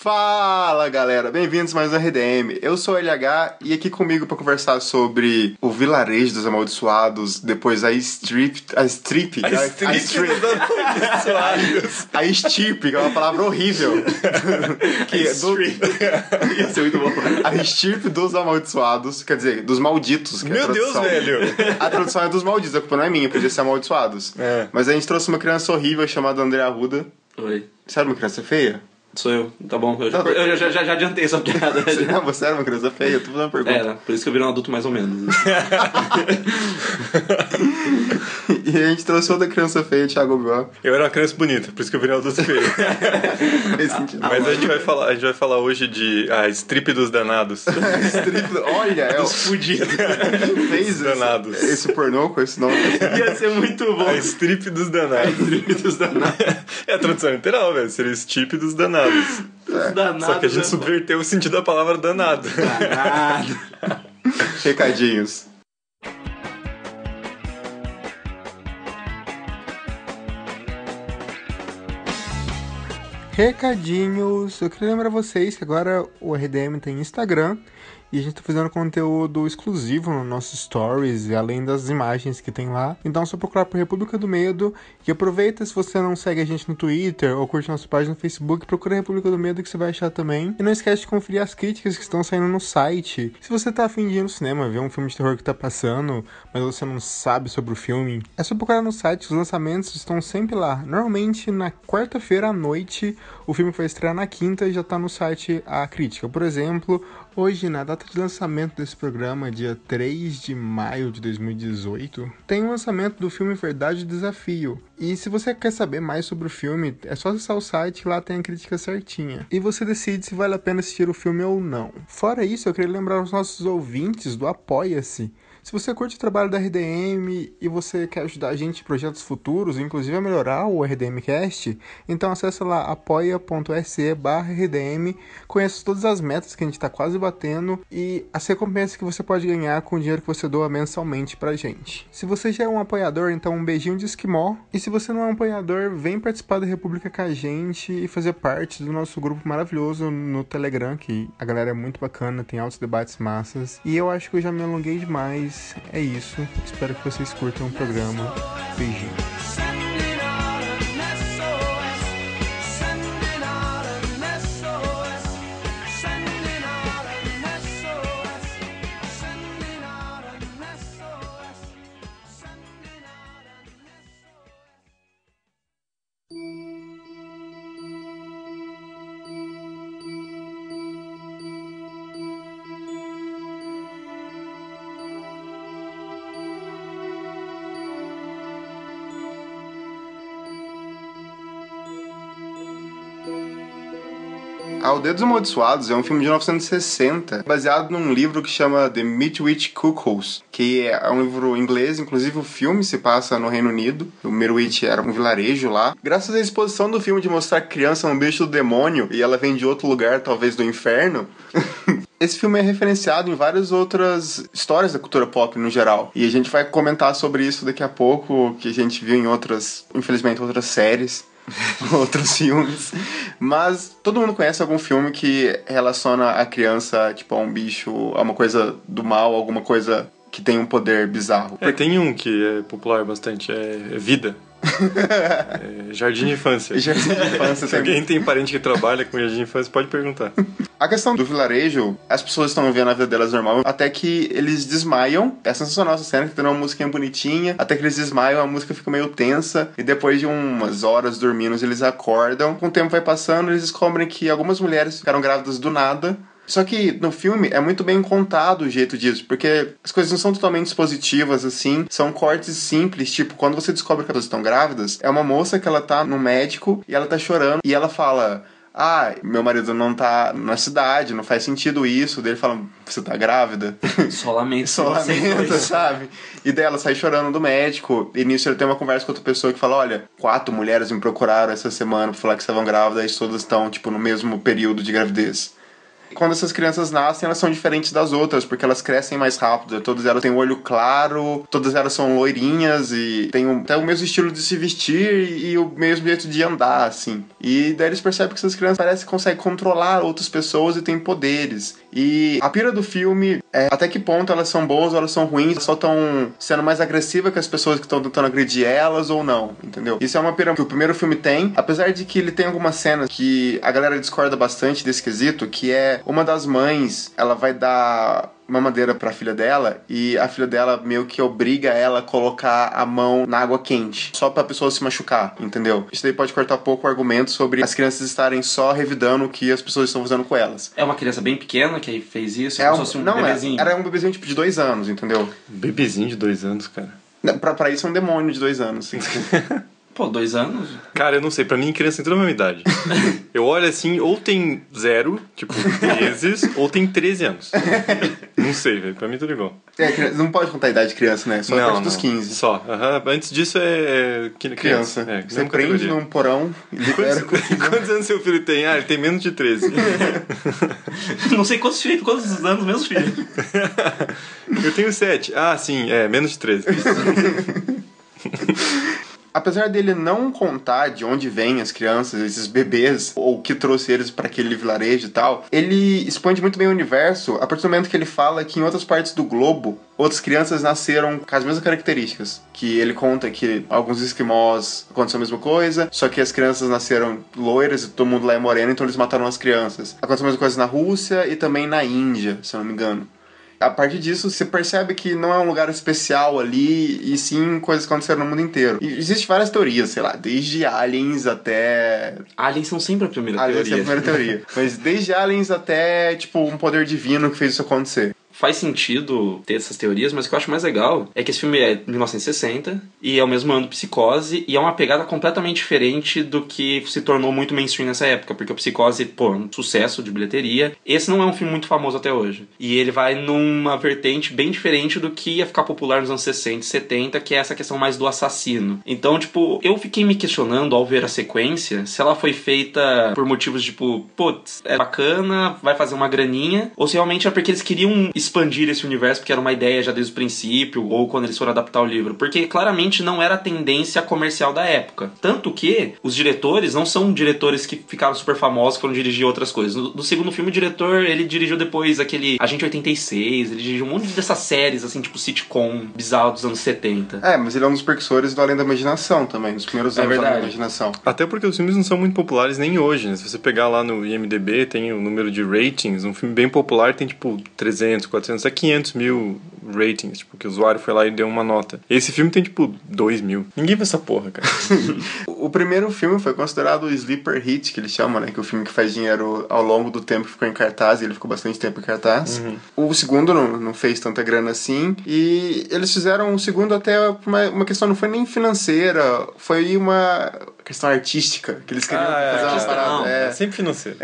Fala galera, bem-vindos mais um RDM. Eu sou o LH e aqui comigo para conversar sobre o vilarejo dos amaldiçoados, depois a strip, a strip, a, strip, a strip dos amaldiçoados, a strip, que é uma palavra horrível. que é do... Ia ser muito bom. A strip dos amaldiçoados, quer dizer, dos malditos. Meu é Deus, velho. A tradução é dos malditos, a culpa não é minha, podia ser amaldiçoados. É. Mas a gente trouxe uma criança horrível chamada André Arruda. Oi. Você era uma criança feia? Sou eu, tá bom. Eu, já, eu já, já, já adiantei essa piada. Não, você era uma criança feia, eu tô fazendo uma pergunta. Era, por isso que eu virei um adulto mais ou menos. e a gente trouxe outra criança feia, Thiago Gó. Eu era uma criança bonita, por isso que eu virei um adulto feio. Mas a gente, vai falar, a gente vai falar hoje de a strip dos danados. strip, olha, é o Dos fudidos. fez esse, Danados. esse pornô com esse nome. Ia ser muito bom. A strip dos danados. Strip dos danados. É a tradução literal, velho. Seria strip dos danados. Dos danados. Só que a gente né? subverteu o sentido da palavra danado. Danado. Recadinhos. Recadinhos. Eu queria lembrar vocês que agora o RDM tem Instagram e a gente tá fazendo conteúdo exclusivo no nosso stories além das imagens que tem lá. Então é só procurar por República do Medo e aproveita se você não segue a gente no Twitter ou curte nossa página no Facebook, procura República do Medo que você vai achar também. E não esquece de conferir as críticas que estão saindo no site. Se você tá afim de ir no cinema, ver um filme de terror que tá passando, mas você não sabe sobre o filme, é só procurar no site, os lançamentos estão sempre lá. Normalmente na quarta-feira à noite, o filme que vai estrear na quinta já tá no site a crítica. Por exemplo, Hoje, na data de lançamento desse programa, dia 3 de maio de 2018, tem o lançamento do filme Verdade e Desafio. E se você quer saber mais sobre o filme, é só acessar o site que lá tem a crítica certinha. E você decide se vale a pena assistir o filme ou não. Fora isso, eu queria lembrar os nossos ouvintes do Apoia-se. Se você curte o trabalho da RDM e você quer ajudar a gente em projetos futuros, inclusive a melhorar o RDMcast, então acessa lá apoia.se barra RDM, conheça todas as metas que a gente está quase batendo e as recompensas que você pode ganhar com o dinheiro que você doa mensalmente pra gente. Se você já é um apoiador, então um beijinho de esquimó. E se você não é um apoiador, vem participar da República com a gente e fazer parte do nosso grupo maravilhoso no Telegram, que a galera é muito bacana, tem altos debates massas. E eu acho que eu já me alonguei demais. É isso. Espero que vocês curtam o programa. Beijinho. Ao Dedos Amaldiçoados é um filme de 1960, baseado num livro que chama The Midwich Cuckoos, que é um livro inglês, inclusive o filme se passa no Reino Unido. O Midwich era um vilarejo lá. Graças à exposição do filme de mostrar a criança um bicho do demônio e ela vem de outro lugar, talvez do inferno. Esse filme é referenciado em várias outras histórias da cultura pop no geral. E a gente vai comentar sobre isso daqui a pouco, que a gente viu em outras, infelizmente, outras séries. outros filmes. Mas todo mundo conhece algum filme que relaciona a criança, tipo, a um bicho, a uma coisa do mal, alguma coisa que tem um poder bizarro. É, tem um que é popular bastante, é Vida. É jardim de infância. Jardim de infância Se alguém tem parente que trabalha com jardim de infância, pode perguntar. A questão do vilarejo, as pessoas estão vivendo a vida delas normal, até que eles desmaiam. É sensacional essa cena, que tem uma musiquinha bonitinha, até que eles desmaiam, a música fica meio tensa, e depois de umas horas dormindo, eles acordam. Com o tempo vai passando, eles descobrem que algumas mulheres ficaram grávidas do nada, só que no filme é muito bem contado o jeito disso, porque as coisas não são totalmente expositivas assim, são cortes simples, tipo, quando você descobre que elas estão grávidas, é uma moça que ela tá no médico e ela tá chorando e ela fala: ah, meu marido não tá na cidade, não faz sentido isso. Daí ele fala, você tá grávida? Só lamento. Só lamento, sabe? E daí ela sai chorando do médico. E nisso ele tem uma conversa com outra pessoa que fala: Olha, quatro mulheres me procuraram essa semana pra falar que estavam grávidas e todas estão, tipo, no mesmo período de gravidez. Quando essas crianças nascem, elas são diferentes das outras, porque elas crescem mais rápido. Todas elas têm o olho claro, todas elas são loirinhas e têm até o mesmo estilo de se vestir e o mesmo jeito de andar, assim. E daí eles percebem que essas crianças parecem que conseguem controlar outras pessoas e têm poderes. E a pira do filme é até que ponto elas são boas ou elas são ruins, só estão sendo mais agressivas que as pessoas que estão tentando agredir elas ou não, entendeu? Isso é uma pira que o primeiro filme tem, apesar de que ele tem algumas cenas que a galera discorda bastante desse quesito, que é uma das mães, ela vai dar mamadeira pra filha dela e a filha dela meio que obriga ela a colocar a mão na água quente, só pra pessoa se machucar, entendeu? Isso daí pode cortar pouco o argumento sobre as crianças estarem só revidando o que as pessoas estão fazendo com elas. É uma criança bem pequena que fez isso, é como um, fosse um não, é, bebezinho. Era um bebezinho tipo de dois anos, entendeu? Bebezinho de dois anos, cara. Pra, pra isso é um demônio de dois anos. Assim. Pô, dois anos? Cara, eu não sei, pra mim criança tem toda a mesma idade. eu olho assim, ou tem zero, tipo, meses, ou tem 13 anos. Não sei, velho, pra mim tudo igual. É, não pode contar a idade de criança, né? Só a não, partir não. dos 15. Só. Aham. Antes disso é. é que- Criança. É, Você prende categoria. num porão e libera Quantos, quantos anos seu filho tem? Ah, ele tem menos de 13. Não sei quantos filhos, quantos anos meus filhos. eu tenho 7. Ah, sim, é, menos de 13. Apesar dele não contar de onde vêm as crianças, esses bebês, ou o que trouxe eles para aquele vilarejo e tal, ele expande muito bem o universo a partir do momento que ele fala que em outras partes do globo, outras crianças nasceram com as mesmas características. Que ele conta que alguns esquimós aconteceu a mesma coisa, só que as crianças nasceram loiras e todo mundo lá é moreno, então eles mataram as crianças. Aconteceu a mesma coisa na Rússia e também na Índia, se eu não me engano. A partir disso, você percebe que não é um lugar especial ali, e sim coisas que aconteceram no mundo inteiro. E existem várias teorias, sei lá, desde aliens até. Aliens são sempre a primeira Aliens é a teoria. primeira teoria. Mas desde aliens até, tipo, um poder divino que fez isso acontecer. Faz sentido ter essas teorias, mas o que eu acho mais legal é que esse filme é de 1960 e é o mesmo ano do Psicose e é uma pegada completamente diferente do que se tornou muito mainstream nessa época, porque o Psicose, pô, é um sucesso de bilheteria. Esse não é um filme muito famoso até hoje. E ele vai numa vertente bem diferente do que ia ficar popular nos anos 60 e 70, que é essa questão mais do assassino. Então, tipo, eu fiquei me questionando ao ver a sequência se ela foi feita por motivos tipo, putz, é bacana, vai fazer uma graninha, ou se realmente é porque eles queriam expandir esse universo, porque era uma ideia já desde o princípio, ou quando eles foram adaptar o livro. Porque claramente não era a tendência comercial da época. Tanto que os diretores não são diretores que ficaram super famosos, que foram dirigir outras coisas. No, no segundo filme, o diretor, ele dirigiu depois aquele Agente 86, ele dirigiu um monte dessas séries, assim, tipo sitcom, bizarro dos anos 70. É, mas ele é um dos precursores do Além da Imaginação também, dos primeiros É anos do Além da. Imaginação. Até porque os filmes não são muito populares nem hoje, né? Se você pegar lá no IMDB, tem o número de ratings. Um filme bem popular tem, tipo, 300, 400, até 500 mil ratings. Tipo, que o usuário foi lá e deu uma nota. Esse filme tem, tipo, 2 mil. Ninguém vê essa porra, cara. O primeiro filme foi considerado o sleeper hit, que eles chamam, né? Que é o filme que faz dinheiro ao longo do tempo que ficou em cartaz, e ele ficou bastante tempo em cartaz. O segundo não, não fez tanta grana assim, e eles fizeram o segundo até uma, uma questão, não foi nem financeira, foi uma questão artística, que eles queriam Ah, é, fazer uma parada. não, é. É sempre financeiro.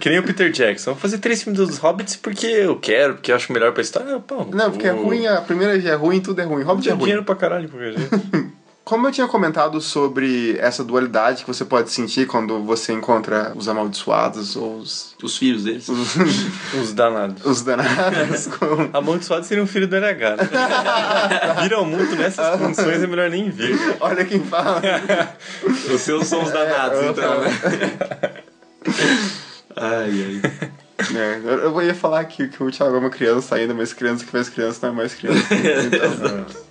que nem o Peter Jackson. Vou fazer três filmes dos Hobbits porque eu quero, porque eu acho melhor pra história. Pô, Não, porque é ruim, a primeira já é ruim, tudo é ruim. Hobbit é ruim. dinheiro pra caralho, por qualquer jeito. Como eu tinha comentado sobre essa dualidade que você pode sentir quando você encontra os amaldiçoados ou os, Os filhos deles. Os danados. os danados, com- Amaldiçoado seria um filho do RH. Né? Vir ao mundo nessas condições é melhor nem vir. olha quem fala. Os seus são os danados, então, né? ai, ai. É, eu eu ia falar que, que o Thiago é uma criança ainda, mas criança que faz criança não é mais criança. Então,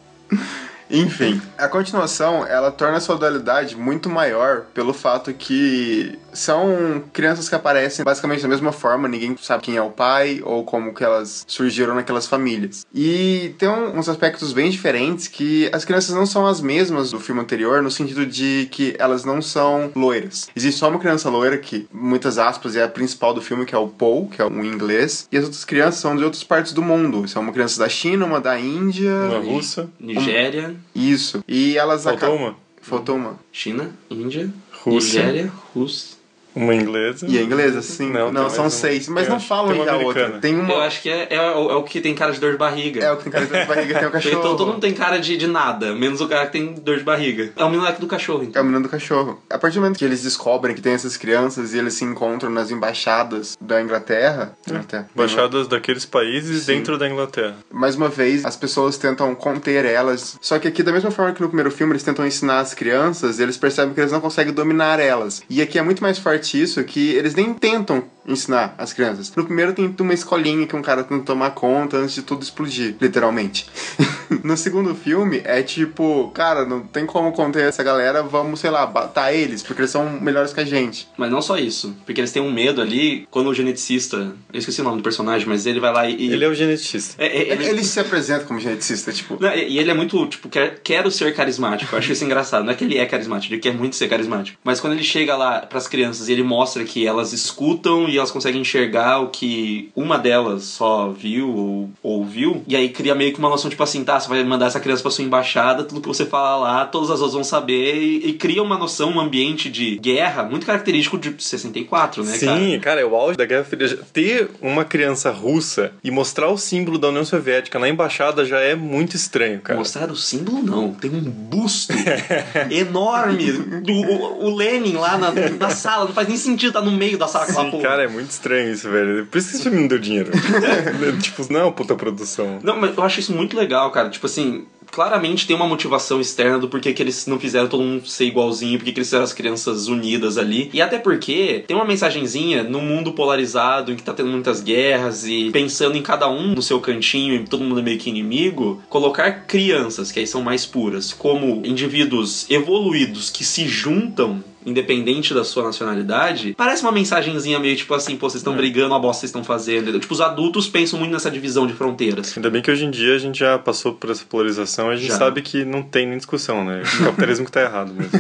Enfim, a continuação ela torna a sua dualidade muito maior pelo fato que são crianças que aparecem basicamente da mesma forma, ninguém sabe quem é o pai ou como que elas surgiram naquelas famílias. E tem uns aspectos bem diferentes que as crianças não são as mesmas do filme anterior, no sentido de que elas não são loiras. Existe só uma criança loira que, muitas aspas, é a principal do filme, que é o Paul, que é um inglês, e as outras crianças são de outras partes do mundo. São uma criança da China, uma da Índia. Uma russa. Nigéria, Isso. E elas Faltou acabam- uma? Faltou uma. China, Índia, Rússia. Nigéria, Rússia. Uma inglesa. E a inglesa, sim. Não, Não, são seis. Mas Eu não que falam já a outra. americana. Tem uma. Eu acho que é, é, o- é o que tem cara de dor de barriga. É o que tem cara de barriga, tem o cachorro. Então todo mundo tem cara de, de nada, menos o cara que tem dor de barriga. É o moleque do cachorro, É então. o menino do cachorro. A partir do momento que eles descobrem que tem essas crianças e eles se encontram nas embaixadas da Inglaterra. Inglaterra. Baixadas daqueles países Sim. dentro da Inglaterra. Mais uma vez, as pessoas tentam conter elas. Só que aqui, da mesma forma que no primeiro filme, eles tentam ensinar as crianças, eles percebem que eles não conseguem dominar elas. E aqui é muito mais forte isso, que eles nem tentam ensinar as crianças. No primeiro tem uma escolinha que um cara tenta tomar conta antes de tudo explodir, literalmente. no segundo filme, é tipo, cara, não tem como conter essa galera, vamos, sei lá, matar eles, porque eles são melhores que a gente. Mas não só isso, porque eles têm um medo ali, quando o geneticista, eu esqueci o nome do personagem, mas ele vai lá e... Ele é o geneticista. É, é, Ele, ele se apresenta como geneticista, tipo. Não, e e ele é muito, tipo, quer, quero ser carismático. Eu acho isso engraçado. Não é que ele é carismático, ele quer muito ser carismático. Mas quando ele chega lá pras crianças e ele mostra que elas escutam e elas conseguem enxergar o que uma delas só viu ou ouviu, e aí cria meio que uma noção, tipo assim, tá, você vai mandar essa criança pra sua embaixada, tudo que você falar lá, todas as outras vão saber, e, e cria uma noção, um ambiente de guerra muito característico de 64, né, cara? Sim, cara, é o auge da Guerra Fria. Ter uma criança russa e mostrar o símbolo da União Soviética na embaixada já é muito estranho, cara. Mostrar o símbolo, não. Tem um busto enorme do o, o Lenin lá na, na sala. Não faz nem sentido estar no meio da sala Sim, cara, é muito estranho isso, velho. Por isso que esse filme não deu dinheiro. tipo, não é uma puta produção. Não, mas eu acho isso muito legal, cara. Tipo assim, claramente tem uma motivação externa do porquê que eles não fizeram todo mundo ser igualzinho, porque que eles fizeram as crianças unidas ali. E até porque tem uma mensagenzinha no mundo polarizado, em que tá tendo muitas guerras e pensando em cada um no seu cantinho e todo mundo é meio que inimigo, colocar crianças, que aí são mais puras, como indivíduos evoluídos que se juntam independente da sua nacionalidade, parece uma mensagenzinha meio tipo assim, pô, vocês estão brigando, a bosta vocês estão fazendo. Tipo, os adultos pensam muito nessa divisão de fronteiras. Ainda bem que hoje em dia a gente já passou por essa polarização e a gente Já. sabe que não tem nem discussão, né? O capitalismo que tá errado mesmo.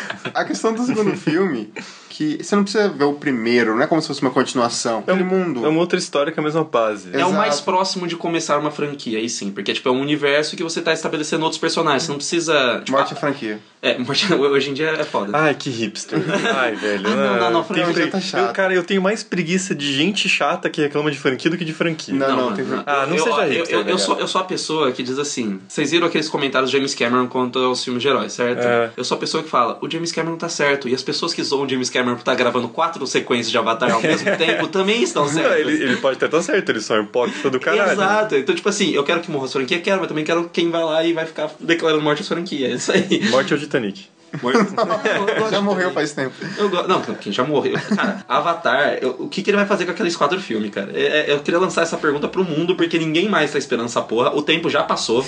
A questão do segundo filme, que você não precisa ver o primeiro, não é como se fosse uma continuação. É um- mundo. É uma outra história com a mesma base. É o mais próximo de começar uma franquia, aí sim. Porque, tipo, é um universo que você tá estabelecendo outros personagens. Você não precisa. Tipo, Morte à franquia. É, morte- hoje em dia é foda. Ai, que hipster. Ai, velho. Ah, não, não, não, Tem franquia pre- tá chato. Eu, cara, eu tenho mais preguiça de gente chata que reclama de franquia do que de franquia. Não, não, mano, tem- Ah, não eu, seja eu, hipster, eu, eu, sou, eu sou a pessoa que diz assim: vocês viram aqueles comentários do James Cameron quanto aos filmes de heróis, certo? É. Eu sou a pessoa que fala: o James Cameron tá certo. E as pessoas que zoam o James Cameron por estar gravando quatro sequências de Avatar ao mesmo tempo também estão certas. ele, ele pode até estar certo, ele só é um hipócrita do caralho. Exato. Então, tipo assim, eu quero que morra a franquia, quero, mas também quero quem vai lá e vai ficar declarando morte às franquias. É isso aí. Morte ao Titanic. Já morreu faz tempo. Eu go- Não, quem já morreu. Cara, Avatar, eu- o que, que ele vai fazer com aqueles quatro filmes, cara? É- é- eu queria lançar essa pergunta pro mundo, porque ninguém mais tá esperando essa porra. O tempo já passou.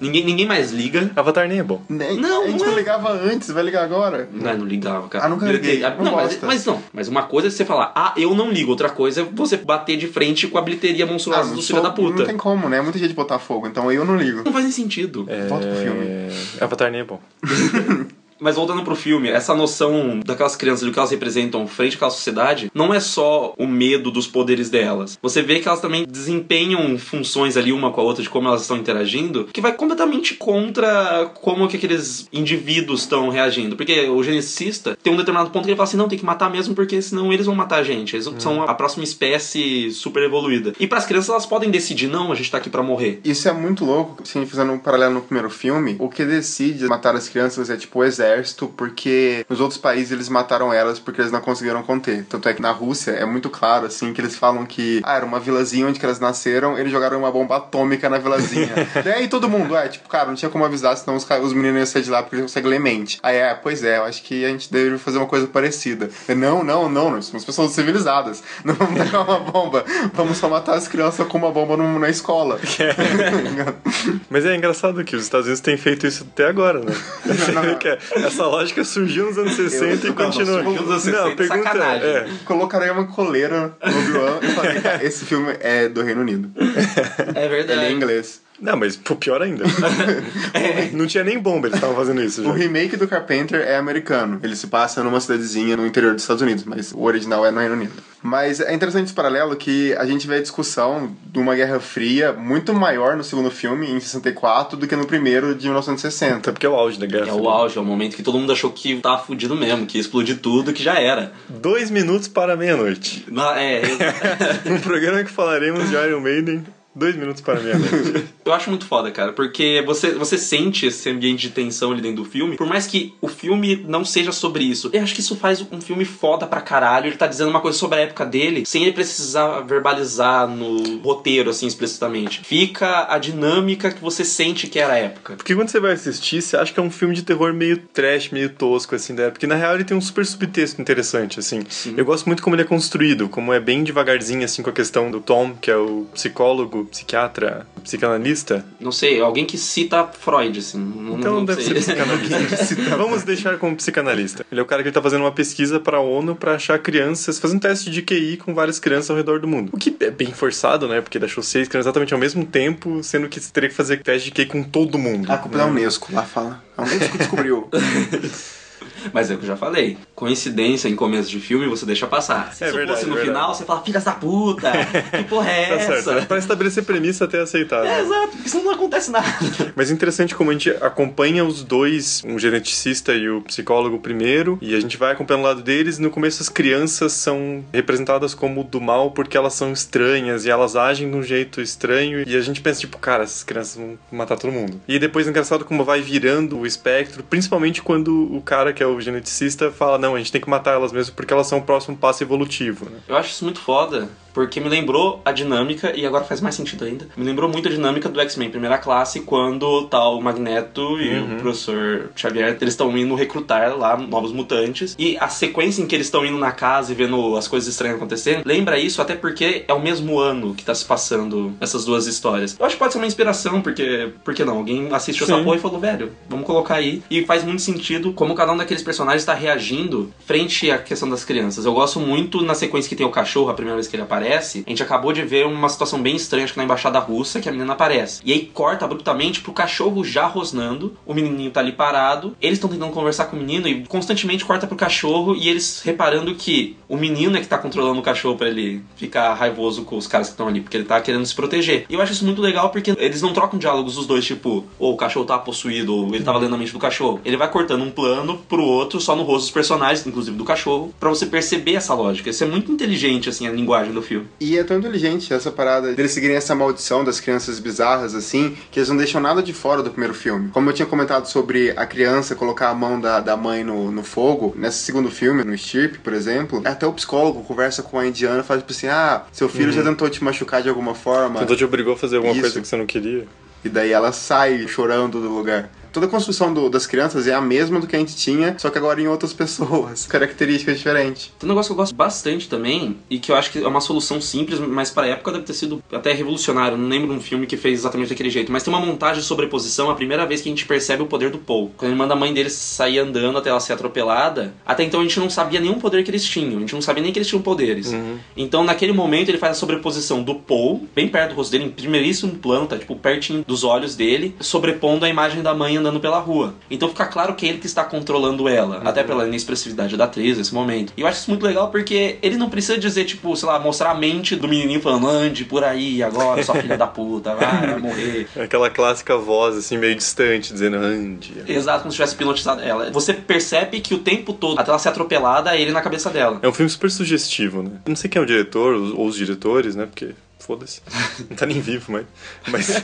Ninguém, ninguém mais liga. Avatar nem é bom. Nem- Não, a gente não não é. ligava antes, vai ligar agora. Não, não ligava, cara. Ah, nunca liguei. Não Não, mas, mas não. Mas uma coisa é você falar, ah, eu não ligo. Outra coisa é você bater de frente com a bilheteria monstruosa Ah, não do filho da puta. Não tem como, né? Muita gente botar fogo, então eu não ligo. Não faz nem sentido. Volta pro filme. É... Avatar nem é bom. Mas voltando pro filme, essa noção daquelas crianças, do que elas representam frente àquela sociedade, não é só o medo dos poderes delas. Você vê que elas também desempenham funções ali uma com a outra de como elas estão interagindo, que vai completamente contra como que aqueles indivíduos estão reagindo. Porque o geneticista tem um determinado ponto que ele fala assim, não, tem que matar mesmo porque senão eles vão matar a gente. Eles são a próxima espécie super evoluída. E pras crianças elas podem decidir, não, a gente tá aqui pra morrer. Isso é muito louco, se a gente fazendo um paralelo no primeiro filme, o que decide matar as crianças é tipo o exército, porque nos outros países eles mataram elas porque eles não conseguiram conter. Tanto é que na Rússia é muito claro, assim, que eles falam que, ah, era uma vilazinha onde que elas nasceram, eles jogaram uma bomba atômica na vilazinha. Daí todo mundo, é, tipo, cara, não tinha como avisar, senão os, os meninos iam sair de lá porque eles conseguem ler mente. Aí, é, pois é, eu acho que a gente deve fazer uma coisa parecida. Eu, Não, não, não, nós somos pessoas civilizadas. Não vamos tacar uma bomba, vamos só matar as crianças com uma bomba num- na escola. Mas é engraçado que os Estados Unidos têm feito isso até agora, né? Não, não. Que é- Essa lógica surgiu nos anos 60 e não, continua. surgiu nos anos 60, Não, a pergunta sacanagem. é, Colocarei uma coleira no Obi-Wan e falei, cara, esse filme é do Reino Unido. É verdade. Ele é inglês. Não, mas pô, pior ainda. Não tinha nem bomba, eles estavam fazendo isso já. O remake do Carpenter é americano. Ele se passa numa cidadezinha no interior dos Estados Unidos, mas o original é no Reino Unido. Mas é interessante esse paralelo que a gente vê a discussão de uma Guerra Fria muito maior no segundo filme, em 64, do que no primeiro de 1960. Até porque é o auge da guerra. É o auge, é o momento que todo mundo achou que tava fudido mesmo, que ia explodir tudo, que já era. Dois minutos para meia-noite. Na- É, Um programa que falaremos de Iron Maiden. Dois minutos para meia-noite. eu acho muito foda, cara, porque você, você sente esse ambiente de tensão ali dentro do filme, por mais que o filme não seja sobre isso. Eu acho que isso faz um filme foda pra caralho. Ele tá dizendo uma coisa sobre a época dele, sem ele precisar verbalizar no roteiro, assim, explicitamente. Fica a dinâmica que você sente que era a época. Porque quando você vai assistir, você acha que é um filme de terror meio trash, meio tosco, assim, da época. Porque na real ele tem um super subtexto interessante, assim. Eu gosto muito como ele é construído, como é bem devagarzinho, assim, com a questão do Tom, que é o psicólogo, psiquiatra, psicanalista. Não sei, alguém que cita Freud, assim. Não, Então não deve sei. ser psicanalista. Vamos deixar como psicanalista. Ele é o cara que tá fazendo uma pesquisa pra ONU pra achar crianças, fazendo um teste de QI com várias crianças ao redor do mundo. O que é bem forçado, né? Porque ele achou seis crianças exatamente ao mesmo tempo, sendo que você teria que fazer teste de QI com todo mundo. A culpa é da Unesco, lá fala. A Unesco que descobriu. Mas é o que eu já falei. Coincidência em começo de filme você deixa passar. Se É verdade, fosse no verdade. final, você fala, filhas da puta, que porra é Tá essa? certo. Pra estabelecer premissa até aceitável. É, exato, porque senão não acontece nada. Mas é interessante como a gente acompanha os dois, um geneticista e o psicólogo primeiro, e a gente vai acompanhando o lado deles, no começo as crianças são representadas como do mal porque elas são estranhas e elas agem de um jeito estranho, e a gente pensa, tipo, cara, essas crianças vão matar todo mundo. E depois é engraçado como vai virando o espectro, principalmente quando o cara que é o geneticista fala, não, a gente tem que matar elas mesmo porque elas são o próximo passo evolutivo, né? Eu acho isso muito foda, porque me lembrou a dinâmica, e agora faz mais sentido ainda, me lembrou muito a dinâmica do X-Men primeira classe, quando tá o Magneto e o professor Xavier, eles estão indo recrutar lá novos mutantes, e a sequência em que eles estão indo na casa e vendo as coisas estranhas acontecendo, lembra isso até porque é o mesmo ano que tá se passando essas duas histórias. Eu acho que pode ser uma inspiração, porque, por que não? Alguém assistiu essa Sim. porra e falou, velho, vamos colocar aí, e faz muito sentido como cada um daqueles personagens tá reagindo frente à questão das crianças. Eu gosto muito na sequência que tem o cachorro, a primeira vez que ele aparece. A gente acabou de ver uma situação bem estranha, acho que na embaixada russa, que a menina aparece. E aí corta abruptamente pro cachorro já rosnando, o menininho tá ali parado, eles estão tentando conversar com o menino e constantemente corta pro cachorro e eles reparando que o menino é que tá controlando o cachorro pra ele ficar raivoso com os caras que estão ali, porque ele tá querendo se proteger. E eu acho isso muito legal porque eles não trocam diálogos os dois, tipo, ou o cachorro tá possuído, ou ele tava lendo a mente do cachorro. Ele vai cortando um plano pro outro, só no rosto dos personagens, inclusive do cachorro, pra você perceber essa lógica. Isso é muito inteligente, assim, a linguagem do filme. E é tão inteligente essa parada deles seguirem essa maldição das crianças bizarras, assim, que eles não deixam nada de fora do primeiro filme. Como eu tinha comentado sobre a criança colocar a mão da, da mãe no, no fogo, nesse segundo filme, no Stirp, por exemplo, até o psicólogo conversa com a indiana e fala tipo assim: ah, seu filho já tentou te machucar de alguma forma. Tentou te obrigou a fazer alguma Isso. coisa que você não queria. E daí ela sai chorando do lugar. Toda a construção do- das crianças é a mesma do que a gente tinha, só que agora em outras pessoas. Características diferentes. Tem um negócio que eu gosto bastante também, e que eu acho que é uma solução simples, mas pra época deve ter sido até revolucionário. Não lembro de um filme que fez exatamente daquele jeito, mas tem uma montagem de sobreposição a primeira vez que a gente percebe o poder do Paul. Quando ele manda a mãe dele sair andando até ela ser atropelada, até então a gente não sabia nenhum poder que eles tinham, a gente não sabia nem que eles tinham poderes. Então naquele momento ele faz a sobreposição do Paul, bem perto do rosto dele, em primeiríssimo plano, tá tipo pertinho dos olhos dele, sobrepondo a imagem da mãe andando pela rua. Então fica claro que é ele que está controlando ela, até pela inexpressividade da atriz nesse momento. E eu acho isso muito legal porque ele não precisa dizer, tipo, sei lá, mostrar a mente do menininho falando, ande por aí agora, sua filha da puta, vai, vai morrer. É Aquela clássica voz, assim, meio distante, dizendo Andy. Exato, como se tivesse hipnotizado ela. Você percebe que o tempo todo, até ela ser atropelada, é ele na cabeça dela. É um filme super sugestivo, né? Não sei quem é o diretor ou os diretores, né? Porque foda-se. Não tá nem vivo, mas. Mas,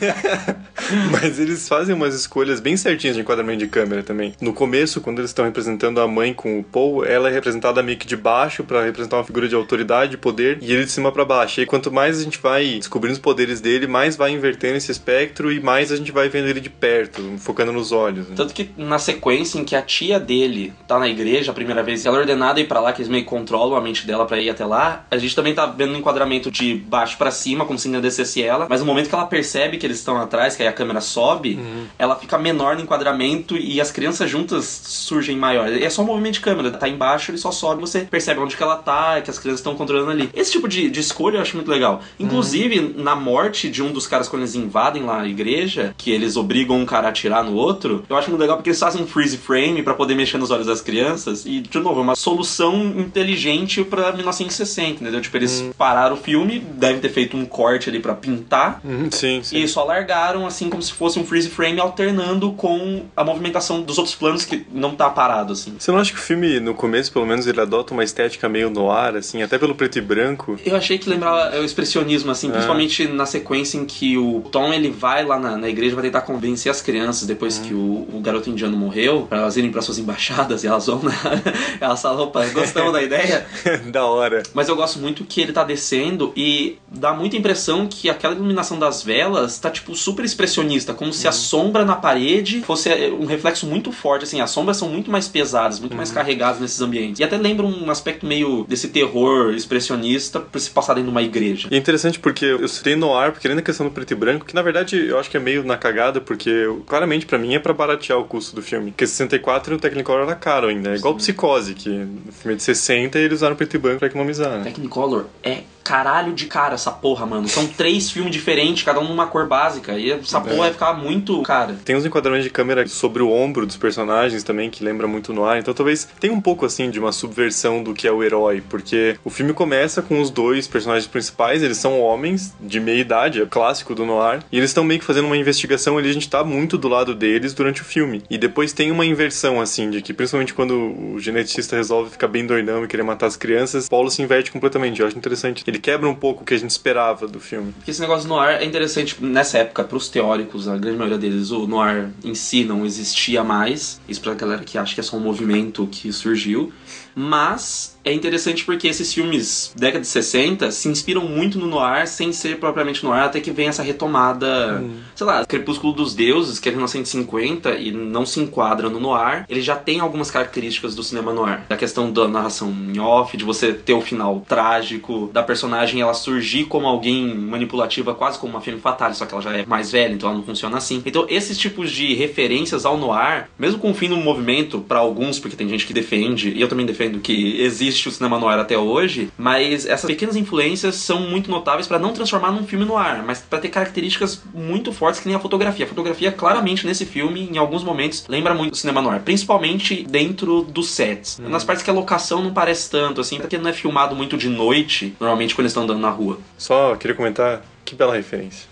mas eles fazem umas escolhas bem certinhas de enquadramento de câmera também. No começo, quando eles estão representando a mãe com o Paul, ela é representada meio que de baixo pra representar uma figura de autoridade, de poder, e ele de cima pra baixo. E quanto mais a gente vai descobrindo os poderes dele, mais vai invertendo esse espectro e mais a gente vai vendo ele de perto, focando nos olhos. né? Tanto que na sequência em que a tia dele tá na igreja a primeira vez, ela é ordenada ir pra lá, que eles meio controlam a mente dela pra ir até lá, a gente também tá vendo um enquadramento de baixo pra cima, como se ainda descesse ela, mas no momento que ela percebe que eles estão atrás, que aí a câmera sobe, Uhum. ela fica menor no enquadramento e as crianças juntas surgem maior. É só um movimento de câmera, tá embaixo, ele só sobe, você percebe onde que ela tá, que as crianças estão controlando ali. Esse tipo de, de escolha eu acho muito legal. Inclusive, na morte de um dos caras quando eles invadem lá a igreja, que eles obrigam um cara a atirar no outro, eu acho muito legal porque eles fazem um freeze frame pra poder mexer nos olhos das crianças e, de novo, é uma solução inteligente pra 1960, entendeu? Tipo, eles pararam o filme, devem ter feito um corte ali pra pintar Uhum, sim, sim. e só largaram assim como se fosse um freeze frame alternando com a movimentação dos outros planos que não tá parado assim. Você não acha que o filme, no começo, pelo menos, ele adota uma estética meio no ar, assim, até pelo preto e branco? Eu achei que lembrava o expressionismo, assim, principalmente na sequência em que o Tom ele vai lá na, na igreja vai tentar convencer as crianças depois que o, o garoto indiano morreu, pra elas irem pra suas embaixadas e elas vão na. elas falam, opa, gostamos da ideia. da hora. Mas eu gosto muito que ele tá descendo e dá muita impressão que aquela iluminação das velas tá, tipo, super expressionista, como se a sombra na parede fosse é, um reflexo muito forte, assim, as sombras são muito mais pesadas, muito mais carregadas nesses ambientes. E até lembra um aspecto meio desse terror expressionista por se passar dentro de uma igreja. E é interessante porque eu citei no ar, porque da questão do preto e branco, que na verdade eu acho que é meio na cagada, porque claramente pra mim é pra baratear o custo do filme. Porque 64 o Technicolor era caro ainda. É igual Psicose, que no filme é de 60 e eles usaram preto e branco pra economizar, né? Technicolor é caralho de cara essa porra, mano. São três filmes diferentes, cada um numa cor básica. E essa porra vai ficar muito cara. Tem uns enquadramentos de câmera sobre o ombro dos personagens também, que lembra muito no ar. Então talvez tenha um pouco assim de uma subversão do que é o herói, porque o filme começa com os dois personagens principais, eles são homens de meia idade, é clássico do noir, e eles estão meio que fazendo uma investigação ali, a gente tá muito do lado deles durante o filme. E depois tem uma inversão assim, de que principalmente quando o geneticista resolve ficar bem doidão e querer matar as crianças, Paulo se inverte completamente. Eu acho interessante. Ele quebra um pouco o que a gente esperava do filme. Porque esse negócio do noir é interessante nessa época pros teóricos, a grande maioria deles, o noir em si não existia mais. Isso pra galera que acha que é só um movimento que surgiu. Mas é interessante porque esses filmes década de 60 se inspiram muito no noir sem ser propriamente noir, até que vem essa retomada, sei lá, Crepúsculo dos Deuses, que é de 1950 e não se enquadra no noir. Ele já tem algumas características do cinema noir. Da questão da narração em off, de você ter o final trágico, da personagem ela surgir como alguém manipulativa, quase como uma femme fatale, só que ela já é mais velha, então ela não funciona assim. Então, esses tipos de referências ao noir, mesmo com o fim do movimento, para alguns, porque tem gente que defende, e eu também defendo que existe o cinema noir até hoje, mas essas pequenas influências são muito notáveis para não transformar num filme noir, mas para ter características muito fortes que nem a fotografia. A fotografia, claramente, nesse filme, em alguns momentos, lembra muito do cinema noir, principalmente dentro dos sets. Nas partes que a locação não parece tanto, assim, porque não é filmado muito de noite, normalmente quando eles estão andando na rua. Só queria comentar, que bela referência.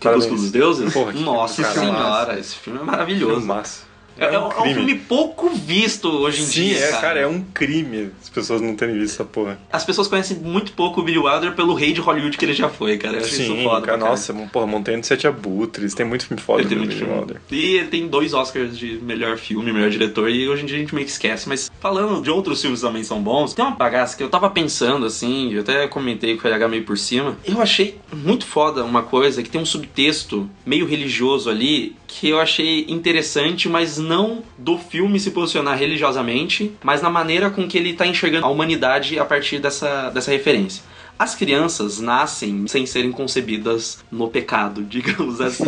Crepúsculo dos Deuses? Porra, que Nossa senhora, esse filme é maravilhoso. Filmaço. É, é um, é um filme pouco visto hoje em Sim, dia. é, cara. é um crime as pessoas não terem visto essa porra. As pessoas conhecem muito pouco o Billy Wilder pelo rei de Hollywood que ele já foi, cara. Eu achei isso Sim, foda. cara, nossa, porra, Montanha de Sete Abutres, tem muito filme foda do Billy filme. Wilder. E ele tem dois Oscars de melhor filme, melhor diretor, e hoje em dia a gente meio que esquece. Mas falando de outros filmes que também são bons, tem uma bagaça que eu tava pensando assim, eu até comentei com o FLH meio por cima. Eu achei muito foda uma coisa que tem um subtexto meio religioso ali que eu achei interessante, mas não do filme se posicionar religiosamente, mas na maneira com que ele tá enxergando a humanidade a partir dessa, dessa referência. As crianças nascem sem serem concebidas no pecado, digamos assim.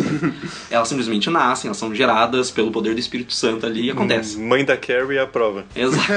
elas simplesmente nascem, elas são geradas pelo poder do Espírito Santo ali e acontece. Mãe da Carrie aprova. Exato.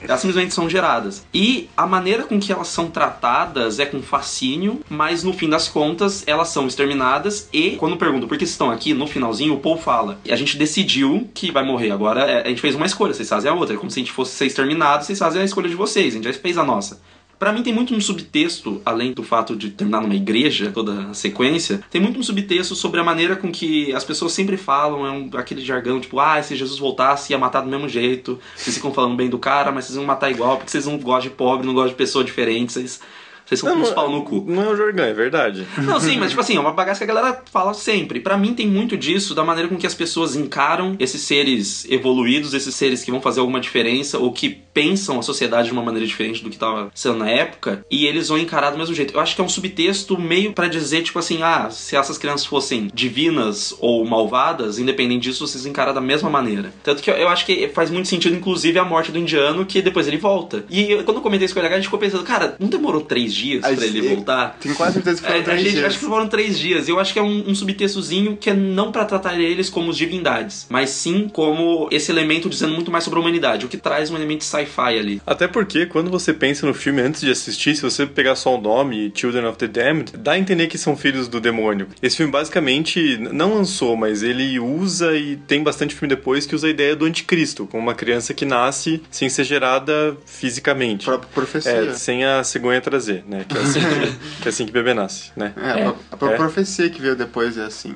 elas simplesmente são geradas. E a maneira com que elas são tratadas é com fascínio, mas no fim das contas elas são exterminadas. E quando perguntam por que estão aqui, no finalzinho o Paul fala: a gente decidiu que vai morrer. Agora é, a gente fez uma escolha, vocês fazem a outra. É como se a gente fosse ser exterminado, vocês fazem a escolha de vocês, a gente já fez a nossa. Pra mim tem muito um subtexto, além do fato de terminar numa igreja, toda a sequência, tem muito um subtexto sobre a maneira com que as pessoas sempre falam, é um, aquele jargão, tipo, ah, se Jesus voltasse ia matar do mesmo jeito, vocês ficam falando bem do cara, mas vocês vão matar igual, porque vocês não gostam de pobre, não gostam de pessoa diferente, vocês, vocês são uns pau no cu. Não é o jargão, é verdade. Não, sim, mas tipo assim, é uma bagaça que a galera fala sempre. Pra mim tem muito disso da maneira com que as pessoas encaram esses seres evoluídos, esses seres que vão fazer alguma diferença ou que pensam a sociedade de uma maneira diferente do que tava sendo na época e eles vão encarar do mesmo jeito. Eu acho que é um subtexto meio para dizer, tipo assim, ah, se essas crianças fossem divinas ou malvadas, independente disso, vocês encaram da mesma maneira. Tanto que eu, eu acho que faz muito sentido, inclusive, a morte do indiano, que depois ele volta. E eu, quando eu comentei isso com o LH, a gente ficou pensando, cara, não demorou três dias A pra ele gente- voltar? Tenho quase certeza que foram É, a três gente dias. acho que foram três dias. Eu acho que é um, um subtextozinho que é não pra tratar eles como divindades, mas sim como esse elemento dizendo muito mais sobre a humanidade, o que traz um elemento de sci-fi ali. Até porque quando você pensa no filme antes de assistir, se você pegar só o nome Children of the Damned, dá a entender que são filhos do demônio. Esse filme basicamente não lançou, mas ele usa e tem bastante filme depois que usa a ideia do anticristo, como uma criança que nasce sem ser gerada fisicamente. própria profecia. É, sem a cegonha trazer, né? Que é assim que, que é assim que bebê nasce, né? É, a pró- a É. profecia que veio depois é assim.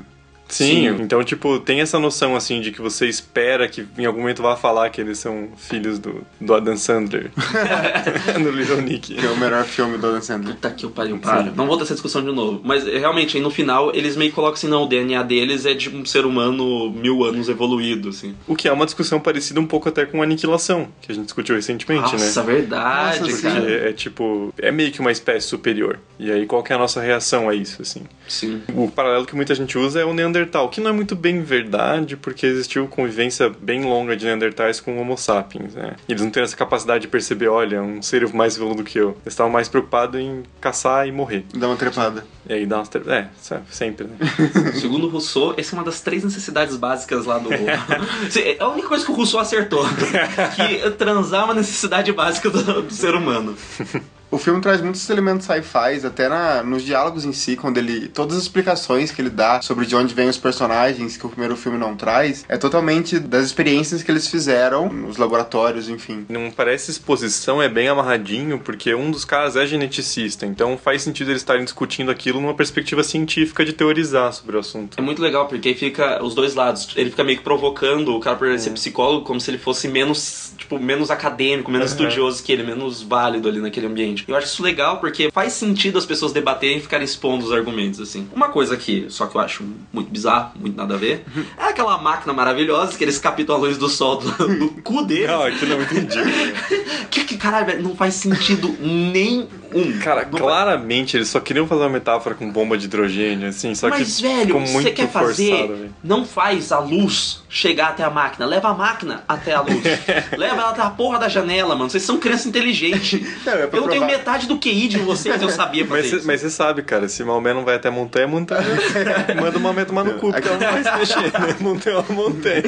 Sim, Sim. então, tipo, tem essa noção, assim, de que você espera que em algum momento vá falar que eles são filhos do, do Adam Sandler. no Little Nick. Que é o melhor filme do Adam Sandler. Puta que eu pariu, para. Não vou ter essa discussão de novo. Mas é, realmente, aí no final, eles meio que colocam assim, não, o DNA deles é de um ser humano mil anos evoluído, assim. O que é uma discussão parecida um pouco até com Aniquilação, que a gente discutiu recentemente, Nossa, né? verdade, Nossa, sim. cara. Porque é tipo, é meio que uma espécie superior. E aí qual que é a nossa reação a isso, assim? Sim. O paralelo que muita gente usa é o Neandertal, que não é muito bem verdade, porque existiu convivência bem longa de Neandertais com Homo sapiens, né? E eles não têm essa capacidade de perceber, olha, um ser mais evoluído do que eu. Eles estavam mais preocupados em caçar e morrer. Dá uma trepada. E aí dá umas... tre- É, sempre, né? Segundo o Rousseau, essa é uma das três necessidades básicas lá do. É a única coisa que o Rousseau acertou. que transar é uma necessidade básica do, do ser humano. O filme traz muitos elementos sci-fi, até na, nos diálogos em si, quando ele. Todas as explicações que ele dá sobre de onde vêm os personagens que o primeiro filme não traz, é totalmente das experiências que eles fizeram nos laboratórios, enfim. Não parece exposição, é bem amarradinho, porque um dos caras é geneticista, então faz sentido eles estarem discutindo aquilo numa perspectiva científica de teorizar sobre o assunto. É muito legal, porque aí fica os dois lados. Ele fica meio que provocando o cara por ele ser psicólogo, como se ele fosse menos, tipo, menos acadêmico, menos estudioso que ele, menos válido ali naquele ambiente. Eu acho isso legal porque faz sentido as pessoas debaterem e ficarem expondo os argumentos, assim. Uma coisa que, só que eu acho muito bizarro, muito nada a ver, é aquela máquina maravilhosa que eles captam a luz do sol do, do cu dele. Não, aquilo é muito ridículo. Que, que caralho, velho, não faz sentido nenhum. Cara, Não claramente eles só queriam fazer uma metáfora com bomba de hidrogênio, assim, só Mas, que velho, ficou você muito quer fazer, forçado, velho. não faz a luz chegar até a máquina. Leva a máquina até a luz. Leva ela até a porra da janela, mano. Vocês são criança inteligente. Não, é eu tenho metade do QI de vocês, eu sabia fazer Mas cê- mas você sabe, cara, se Maomé não vai até a montanha, montanha manda uma meta tomar no cu, porque ela não vai se mexer, né? Montanha é uma montanha.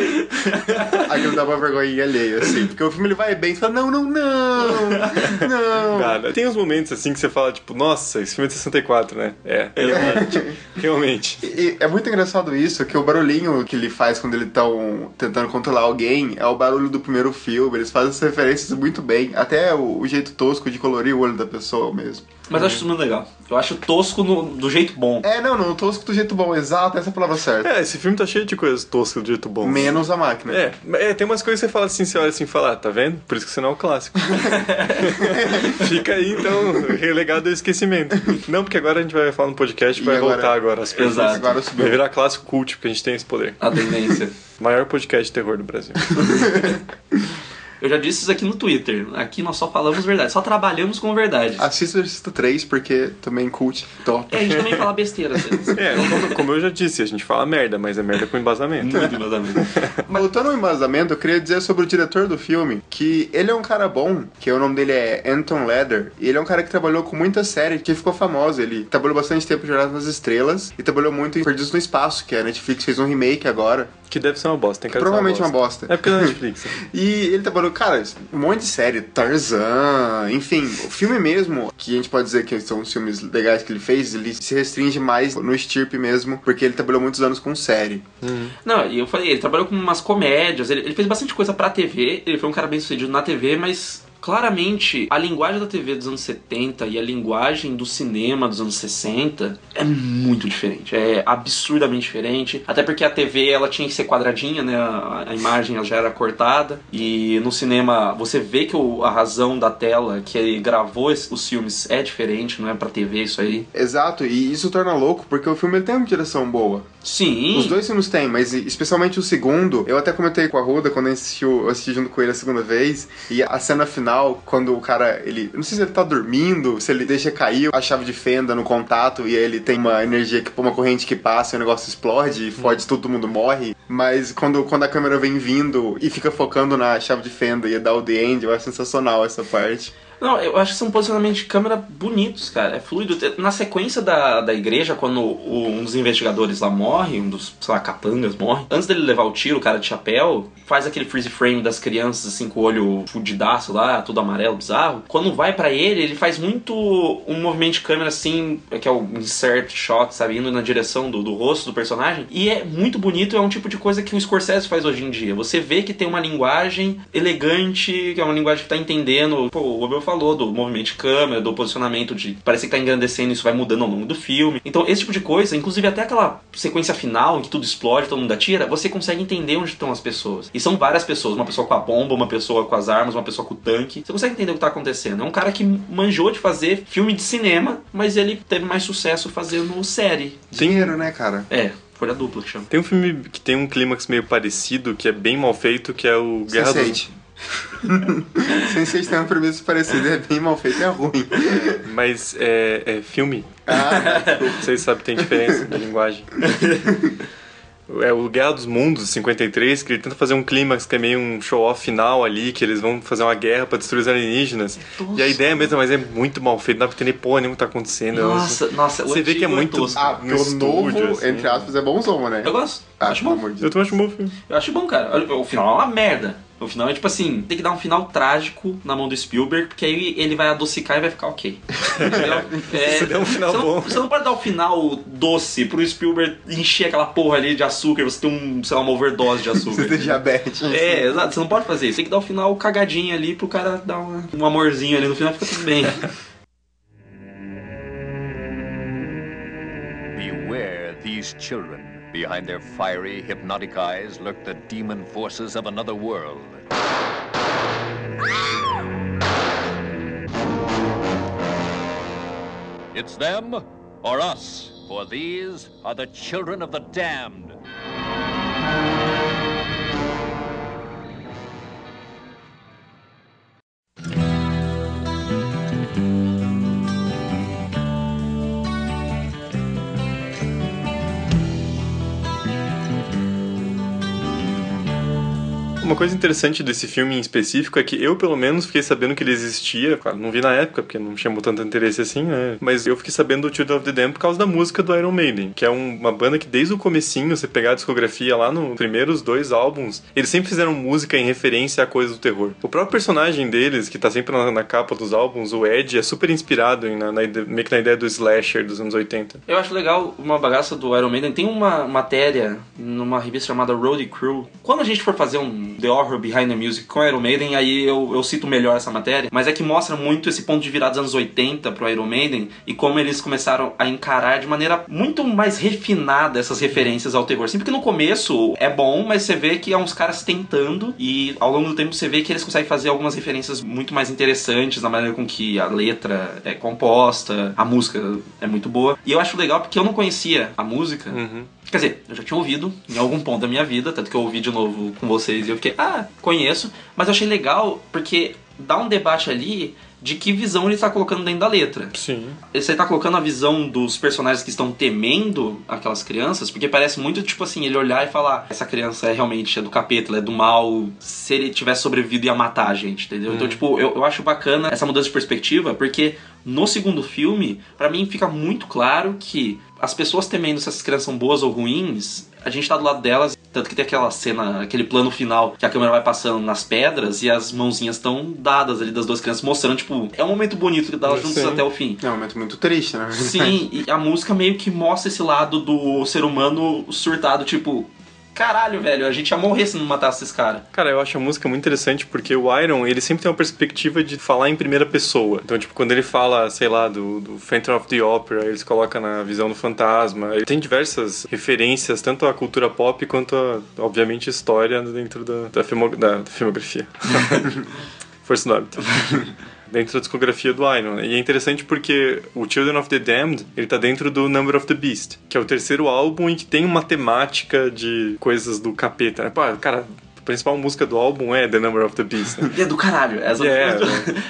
Aquilo dá uma vergonha alheia, assim. Porque o filme ele vai bem e fala: não, não, não, não. Cara, tem uns momentos assim que você fala, tipo, nossa, esse filme é de 64, né? É, realmente. realmente. E é muito engraçado isso, que o barulhinho que ele faz quando eles estão tentando controlar alguém é o barulho do primeiro filme. Eles fazem as referências muito bem. Até o, o jeito tosco de colorir o olho da pessoa mesmo. Mas eu acho isso muito legal. Eu acho tosco no- do jeito bom. É, não, não, tosco do jeito bom, exato, essa é a palavra certa. É, esse filme tá cheio de coisas toscas do jeito bom. Menos a máquina. É, é, tem umas coisas que você fala assim, você olha assim e fala, ah, tá vendo? Por isso que você não é o clássico. Fica aí, então, relegado ao esquecimento. Não, porque agora a gente vai falar no podcast e E vai agora- voltar agora as coisas. Exato. Agora Vai subiu. virar clássico cult, porque a gente tem esse poder. A tendência. Maior podcast de terror do Brasil. Eu já disse isso aqui no Twitter. Aqui nós só falamos verdade. Só trabalhamos com verdade. Assista o Exorcista 3, porque também cult, top. É, a gente também fala besteira às vezes. É, como, como eu já disse, a gente fala merda, mas é merda com embasamento. Muito embasamento. Mas voltando ao embasamento, eu queria dizer sobre o diretor do filme, que ele é um cara bom, que o nome dele é Anton Leder, e ele é um cara que trabalhou com muita série, que ficou famoso. Ele trabalhou bastante tempo em Jornada nas Estrelas, e trabalhou muito em Perdidos no Espaço, que a Netflix fez um remake agora. Que deve ser uma bosta, tem ser Provavelmente uma bosta. É porque é da Netflix. E ele trabalhou, cara, um monte de série, Tarzan, enfim, o filme mesmo, que a gente pode dizer que são os filmes legais que ele fez, ele se restringe mais no estirpe mesmo, porque ele trabalhou muitos anos com série. Não, e eu falei, ele trabalhou com umas comédias, ele, ele fez bastante coisa pra TV, ele foi um cara bem sucedido na TV, mas claramente a linguagem da TV dos anos 70 e a linguagem do cinema dos anos 60 é muito diferente, é absurdamente diferente, até porque a TV ela tinha que ser quadradinha, né, a, imagem ela já era cortada, e no cinema você vê que a razão da tela que gravou os filmes é diferente, não é pra TV isso aí. Exato, e isso torna louco porque o filme ele tem uma direção boa. Sim. Os dois filmes têm, mas especialmente o segundo, eu até comentei com a Ruda quando eu assisti, eu assisti junto com ele a segunda vez, e a cena final, quando o cara, ele, não sei se ele tá dormindo, se ele deixa cair a chave de fenda no contato e ele tem uma energia, que uma corrente que passa e o negócio explode e fode tudo, todo mundo morre, mas quando, quando a câmera vem vindo e fica focando na chave de fenda e dá o The End, eu acho sensacional essa parte. Não, eu acho que são posicionamentos de câmera bonitos, cara. É fluido. Na sequência da, da igreja, quando o, um dos investigadores lá morre, um dos, sei lá, capangas morre, antes dele levar o tiro, o cara de chapéu, faz aquele freeze frame das crianças, assim, com o olho fudidaço lá, tudo amarelo, bizarro. Quando vai para ele, ele faz muito um movimento de câmera, assim, que é o insert shot, sabe? Indo na direção do, do rosto do personagem. E é muito bonito, é um tipo de coisa que o Scorsese faz hoje em dia. Você vê que tem uma linguagem elegante, que é uma linguagem que tá entendendo. Pô, o Abel falou do movimento de câmera, do posicionamento de. Parece que tá engrandecendo, isso vai mudando ao longo do filme. Então, esse tipo de coisa, inclusive até aquela sequência final em que tudo explode, todo mundo atira, você consegue entender onde estão as pessoas. E são várias pessoas, uma pessoa com a bomba, uma pessoa com as armas, uma pessoa com o tanque. Você consegue entender o que tá acontecendo. É um cara que manjou de fazer filme de cinema, mas ele teve mais sucesso fazendo série. Dinheiro, né, cara? É, folha dupla que chama. Tem um filme que tem um clímax meio parecido, que é bem mal feito, que é o Guerra dos... Sense8. Sense8 tem uma premissa parecida, é bem mal feito, é ruim. Mas é, é filme. Ah. Vocês sabem que tem diferença de linguagem. É o Guerra dos Mundos, 53, que ele tenta fazer um clímax que é meio um show-off final ali, que eles vão fazer uma guerra pra destruir os alienígenas. E a ideia é mesmo, mas é muito mal feito, não dá pra entender porra nenhuma o que tá acontecendo. Nossa, nossa, o Você vê que é muito- tosco. Ah, No estúdio, novo, assim. entre aspas, é bonzão, né? Eu gosto. Acho bom. Eu também acho um bom filme. Eu acho bom, cara. Olha, O final é uma merda. O final é tipo assim, tem que dar um final trágico na mão do Spielberg, porque aí ele vai adocicar e vai ficar ok. É, Se der um final você não, bom. Você não pode dar o final doce pro Spielberg encher aquela porra ali de açúcar e você ter um, sei lá, uma overdose de açúcar. Você tem diabetes. É, exato, você não pode fazer isso. Tem que dar o final cagadinho ali pro cara dar uma- um amorzinho ali no final e fica tudo bem. Beware these children. Behind their fiery, hypnotic eyes lurk the demon forces of another world. It's them or us, for these are the children of the damned. Uma coisa interessante desse filme em específico é que eu, pelo menos, fiquei sabendo que ele existia. Claro, não vi na época, porque não chamou tanto interesse assim, né? Mas eu fiquei sabendo do Children of the Damned por causa da música do Iron Maiden, que é um- uma banda que desde o comecinho, você pegar a discografia lá nos primeiros dois álbuns, eles sempre fizeram música em referência a coisas do terror. O próprio personagem deles, que tá sempre na, na capa dos álbuns, o Ed, é super inspirado em, na, na meio que na ideia do slasher dos anos 80. Eu acho legal uma bagaça do Iron Maiden. Tem uma matéria numa revista chamada Roadie Crew. Quando a gente for fazer um The Horror Behind the Music com Iron Maiden, aí eu, eu cito melhor essa matéria. Mas é que mostra muito esse ponto de virada dos anos 80 pro Iron Maiden e como eles começaram a encarar de maneira muito mais refinada essas referências ao terror. Sempre que no começo é bom, mas você vê que é uns caras tentando e ao longo do tempo você vê que eles conseguem fazer algumas referências muito mais interessantes na maneira com que a letra é composta, a música é muito boa. E eu acho legal porque eu não conhecia a música. Quer dizer, eu já tinha ouvido em algum ponto da minha vida, tanto que eu ouvi de novo com vocês e eu fiquei, ah, conheço. Mas eu achei legal porque dá um debate ali de que visão ele está colocando dentro da letra. Sim. Você tá colocando a visão dos personagens que estão temendo aquelas crianças, porque parece muito tipo assim, ele olhar e falar: essa criança é realmente é do capeta, ela é do mal, se ele tivesse sobrevivido ia matar a gente, entendeu? Então, tipo, eu, eu acho bacana essa mudança de perspectiva, porque no segundo filme, pra mim fica muito claro que as pessoas temendo se essas crianças são boas ou ruins, a gente tá do lado delas, tanto que tem aquela cena, aquele plano final que a câmera vai passando nas pedras e as mãozinhas estão dadas ali das duas crianças, mostrando, tipo, é um momento bonito delas juntas até o fim. É um momento muito triste, né? Sim, e a música meio que mostra esse lado do ser humano surtado, tipo, caralho, velho, a gente ia morrer se não matasse esse cara. Cara, eu acho a música muito interessante porque o Iron, ele sempre tem uma perspectiva de falar em primeira pessoa. Então, tipo, quando ele fala, sei lá, do, do Phantom of the Opera, ele se coloca na visão do fantasma. Ele tem diversas referências, tanto à cultura pop quanto a, obviamente, história dentro da, da, filmo- da filmografia. Força do hábito. dentro da discografia do Iron. E é interessante porque o Children of the Damned, ele tá dentro do Number of the Beast, que é o terceiro álbum e que tem uma temática de coisas do capeta. Pô, cara, principal música do álbum é The Number of the Beast. Né? E é do caralho. Essa É,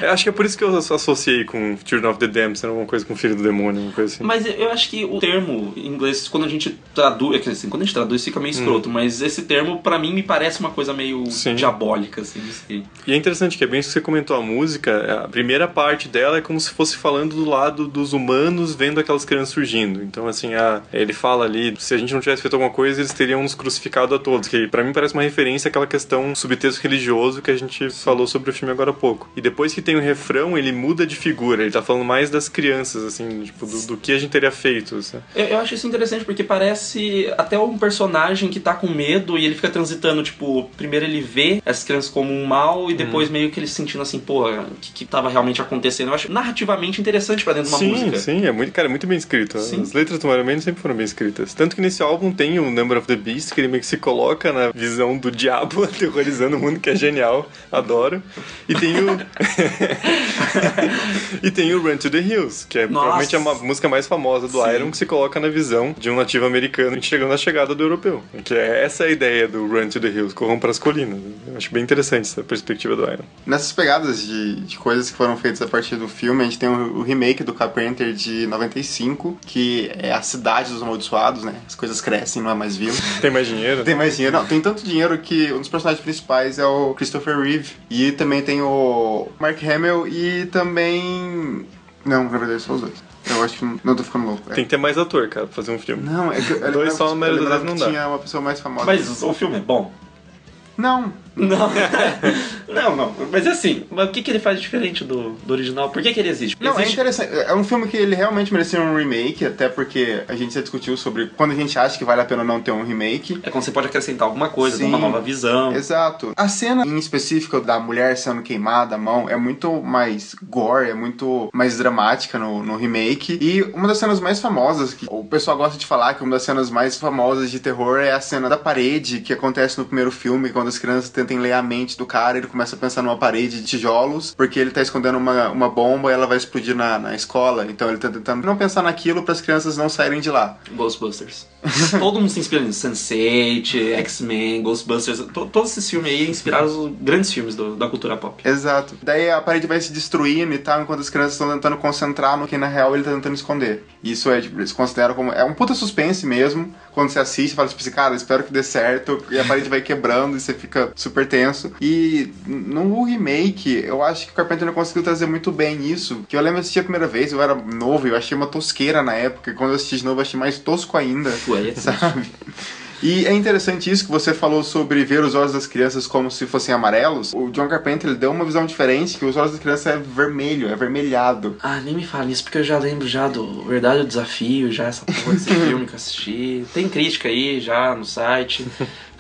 é, acho que é por isso que eu associei com Children of the Damned, sendo alguma coisa com Filho do Demônio, uma coisa assim. Mas eu acho que o termo em inglês, quando a gente traduz, é assim, quando a gente traduz fica meio escroto, mas esse termo pra mim me parece uma coisa meio Hum. Sim. diabólica, assim, sei. E é interessante que é bem isso que você comentou a música, a primeira parte dela é como se fosse falando do lado dos humanos vendo aquelas crianças surgindo. Então assim, a, ele fala ali, se a gente não tivesse feito alguma coisa, eles teriam nos crucificado a todos, que pra mim parece uma referência àquela questão subtexto religioso que a gente falou sobre o filme agora há pouco. E depois que tem o refrão, ele muda de figura, ele tá falando mais das crianças, assim, tipo, do, do que a gente teria feito. assim. Eu, eu acho isso interessante porque parece até um personagem que tá com medo e ele fica transitando, tipo, primeiro ele vê essas crianças como um mal e depois meio que ele se sentindo assim, pô, o que, que tava realmente acontecendo. Eu acho narrativamente interessante pra dentro de uma sim, música. sim, é muito, cara, é muito bem escrito. Sim. As letras do Mario Mendes sempre foram bem escritas. Tanto que nesse álbum tem o Number of the Beast, que ele meio que se coloca na visão do diabo aterrorizando o mundo, que é genial, adoro. E tem o. e tem o Run to the Hills, que é Nossa. provavelmente a música mais famosa do Sim. Iron, que se coloca na visão de um nativo americano chegando à chegada do europeu. Que é essa a ideia do Run to the Hills, corram para as colinas. Eu acho bem interessante essa perspectiva do Iron. Nessas pegadas de, de coisas que foram feitas a partir do filme, a gente tem o, o remake do Carpenter de 95, que é a cidade dos amaldiçoados, né? As coisas crescem, não é mais vivo. Tem mais dinheiro? Tem mais dinheiro? Não, tem tanto dinheiro que dos personagens principais é o Christopher Reeve. E também tem o Mark Hamill e também... Não, na verdade são os dois. Eu acho que... Não, tô ficando louco. É. Tem que ter mais ator, cara, pra fazer um filme. Não, é que eu, Dois só, a maioria das vezes não dá. tinha uma pessoa mais famosa. Mas o filme é bom? Não, Não. não, não. Mas assim, mas o que, que ele faz diferente do, do original? Por que, que ele existe? Não, é existe... interessante. É um filme que ele realmente merecia um remake, até porque a gente já discutiu sobre quando a gente acha que vale a pena não ter um remake. É quando você pode acrescentar alguma coisa, dar Sim. uma nova visão. Exato. A cena em específico da mulher sendo queimada a mão é muito mais gore, é muito mais dramática no, no remake. E uma das cenas mais famosas, que o pessoal gosta de falar que uma das cenas mais famosas de terror é a cena da parede que acontece no primeiro filme, quando as crianças tentam ler a mente do cara, ele começa a pensar numa parede de tijolos, porque ele tá escondendo uma, uma bomba e ela vai explodir na, na escola. Então ele tá tentando não pensar naquilo para as crianças não saírem de lá. Ghostbusters. Todo mundo se inspira nisso. Sense8, X-Men, Ghostbusters. to- todos esses filmes aí inspiraram os grandes filmes do- da cultura pop. Exato. Daí a parede vai se destruindo e tal, enquanto as crianças estão tentando concentrar no que na real ele tá tentando esconder. Isso é, tipo, eles consideram como. É um puta suspense mesmo. Quando você assiste, fala tipo assim, cara, espero que dê certo. E a parede vai quebrando e você fica super tenso. E no remake, eu acho que o Carpenter não conseguiu trazer muito bem isso. Que eu lembro de assistir a primeira vez, eu era novo, eu achei uma tosqueira na época. E quando eu assisti de novo, eu achei mais tosco ainda. Ué, é. Sabe? E é interessante isso que você falou sobre ver os olhos das crianças como se fossem amarelos. O John Carpenter ele deu uma visão diferente, que os olhos das crianças é vermelho, é avermelhado. Ah, nem me fale isso, porque eu já lembro já do Verdade ou Desafio, já essa porra desse filme que eu assisti. Tem crítica aí já no site.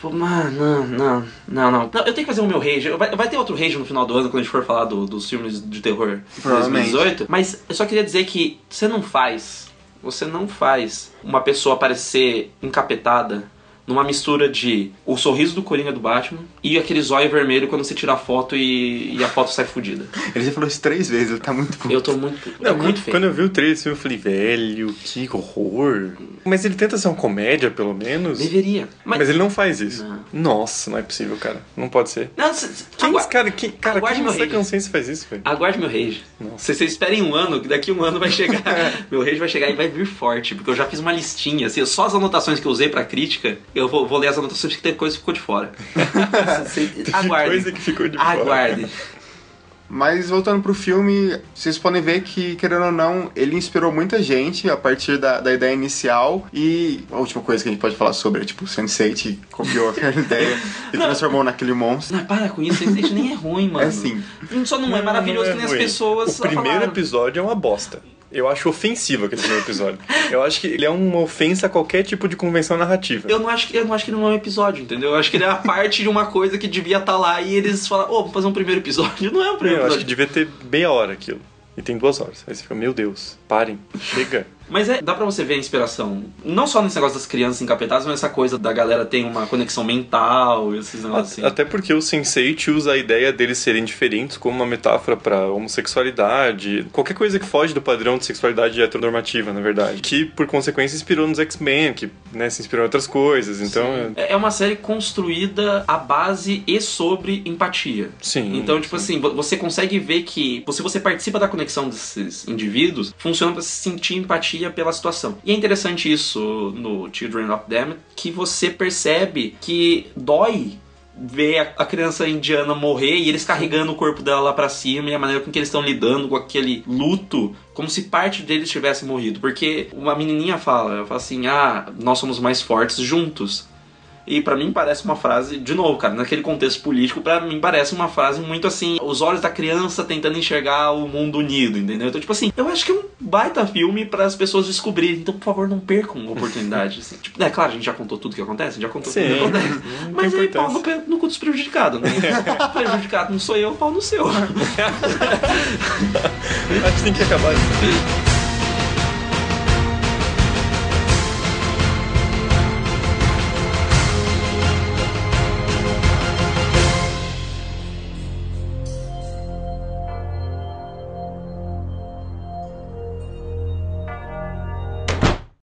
Pô, mano, não, não, não, não. Eu tenho que fazer o meu rage. Vai, vai ter outro rage no final do ano quando a gente for falar do- dos filmes de terror de Provavelmente. 2018. Mas eu só queria dizer que você não faz, você não faz uma pessoa aparecer encapetada numa mistura de o sorriso do Coringa do Batman e aquele zóio vermelho quando você tira a foto e, e a foto sai fodida. Ele já falou isso três vezes, ele tá muito puto. Eu tô muito. Não, é quando, muito feio. quando eu vi o trailer, eu falei, velho, que horror. Mas ele tenta ser uma comédia, pelo menos. Deveria. Mas, Mas, ele não faz isso. Não. Nossa, não é possível, cara. Não pode ser. Não, Quem, agua- cara, que, cara, aguarde quem meu consciência faz isso, velho? Aguarde meu rage. Vocês esperem um ano, que daqui um ano vai chegar. meu rage vai chegar e vai vir forte, porque eu já fiz uma listinha. Assim, só as anotações que eu usei pra crítica, eu vou, vou ler as anotações porque tem coisa que ficou de fora. Aguardem. coisa que ficou de fora. Aguardem. Mas voltando pro filme, vocês podem ver que, querendo ou não, ele inspirou muita gente a partir da, da ideia inicial. E a última coisa que a gente pode falar sobre é, tipo, o Sense8 copiou aquela ideia e transformou naquele monstro. Não, para com isso, esse nem é ruim, mano. É sim. Só não, é maravilhoso Não que nem ruim. as pessoas. O primeiro falaram. episódio é uma bosta. Eu acho ofensivo aquele primeiro episódio. Eu acho que ele é uma ofensa a qualquer tipo de convenção narrativa. Eu não, acho que, eu não acho que ele não é um episódio, entendeu? Eu acho que ele é a parte de uma coisa que devia estar lá e eles falam, ô, vamos fazer um primeiro episódio. Não é um primeiro Eu acho que episódio. devia ter meia hora aquilo. E tem duas horas. Aí você fica, meu Deus, parem, chega. Mas é, dá pra você ver a inspiração. Não só nesse negócio das crianças encapetadas, mas essa coisa da galera tem uma conexão mental, esses negócios assim. Até porque o Sense8 usa a ideia deles serem diferentes como uma metáfora pra homossexualidade, qualquer coisa que foge do padrão de sexualidade heteronormativa, na verdade. Que, por consequência, inspirou nos X-Men, que né, se inspirou em outras coisas. Então, É é uma série construída à base e sobre empatia. sim. Então, tipo assim, vo- você consegue ver que se você participa da conexão desses indivíduos, funciona pra se sentir empatia pela situação. E é interessante isso no Children of Them, que você percebe que dói ver a- criança indiana morrer e eles carregando o corpo dela lá pra cima e a maneira com que eles estão lidando com aquele luto, como se parte deles tivesse morrido. Porque uma menininha fala, ela fala assim: "Ah, nós somos mais fortes juntos". E pra mim parece uma frase, de novo, cara, naquele contexto político, pra mim parece uma frase muito assim, os olhos da criança tentando enxergar o mundo unido, entendeu? Então, tipo assim, eu acho que é um baita filme para as pessoas descobrirem. Então, por favor, não percam a oportunidade. assim. Tipo, é claro, a gente já contou tudo que acontece, a gente já contou tudo Sim. que acontece. Mas aí, pau no, no cu dos prejudicados, né? prejudicado não sou eu, pau no seu. Acho que tem que acabar assim.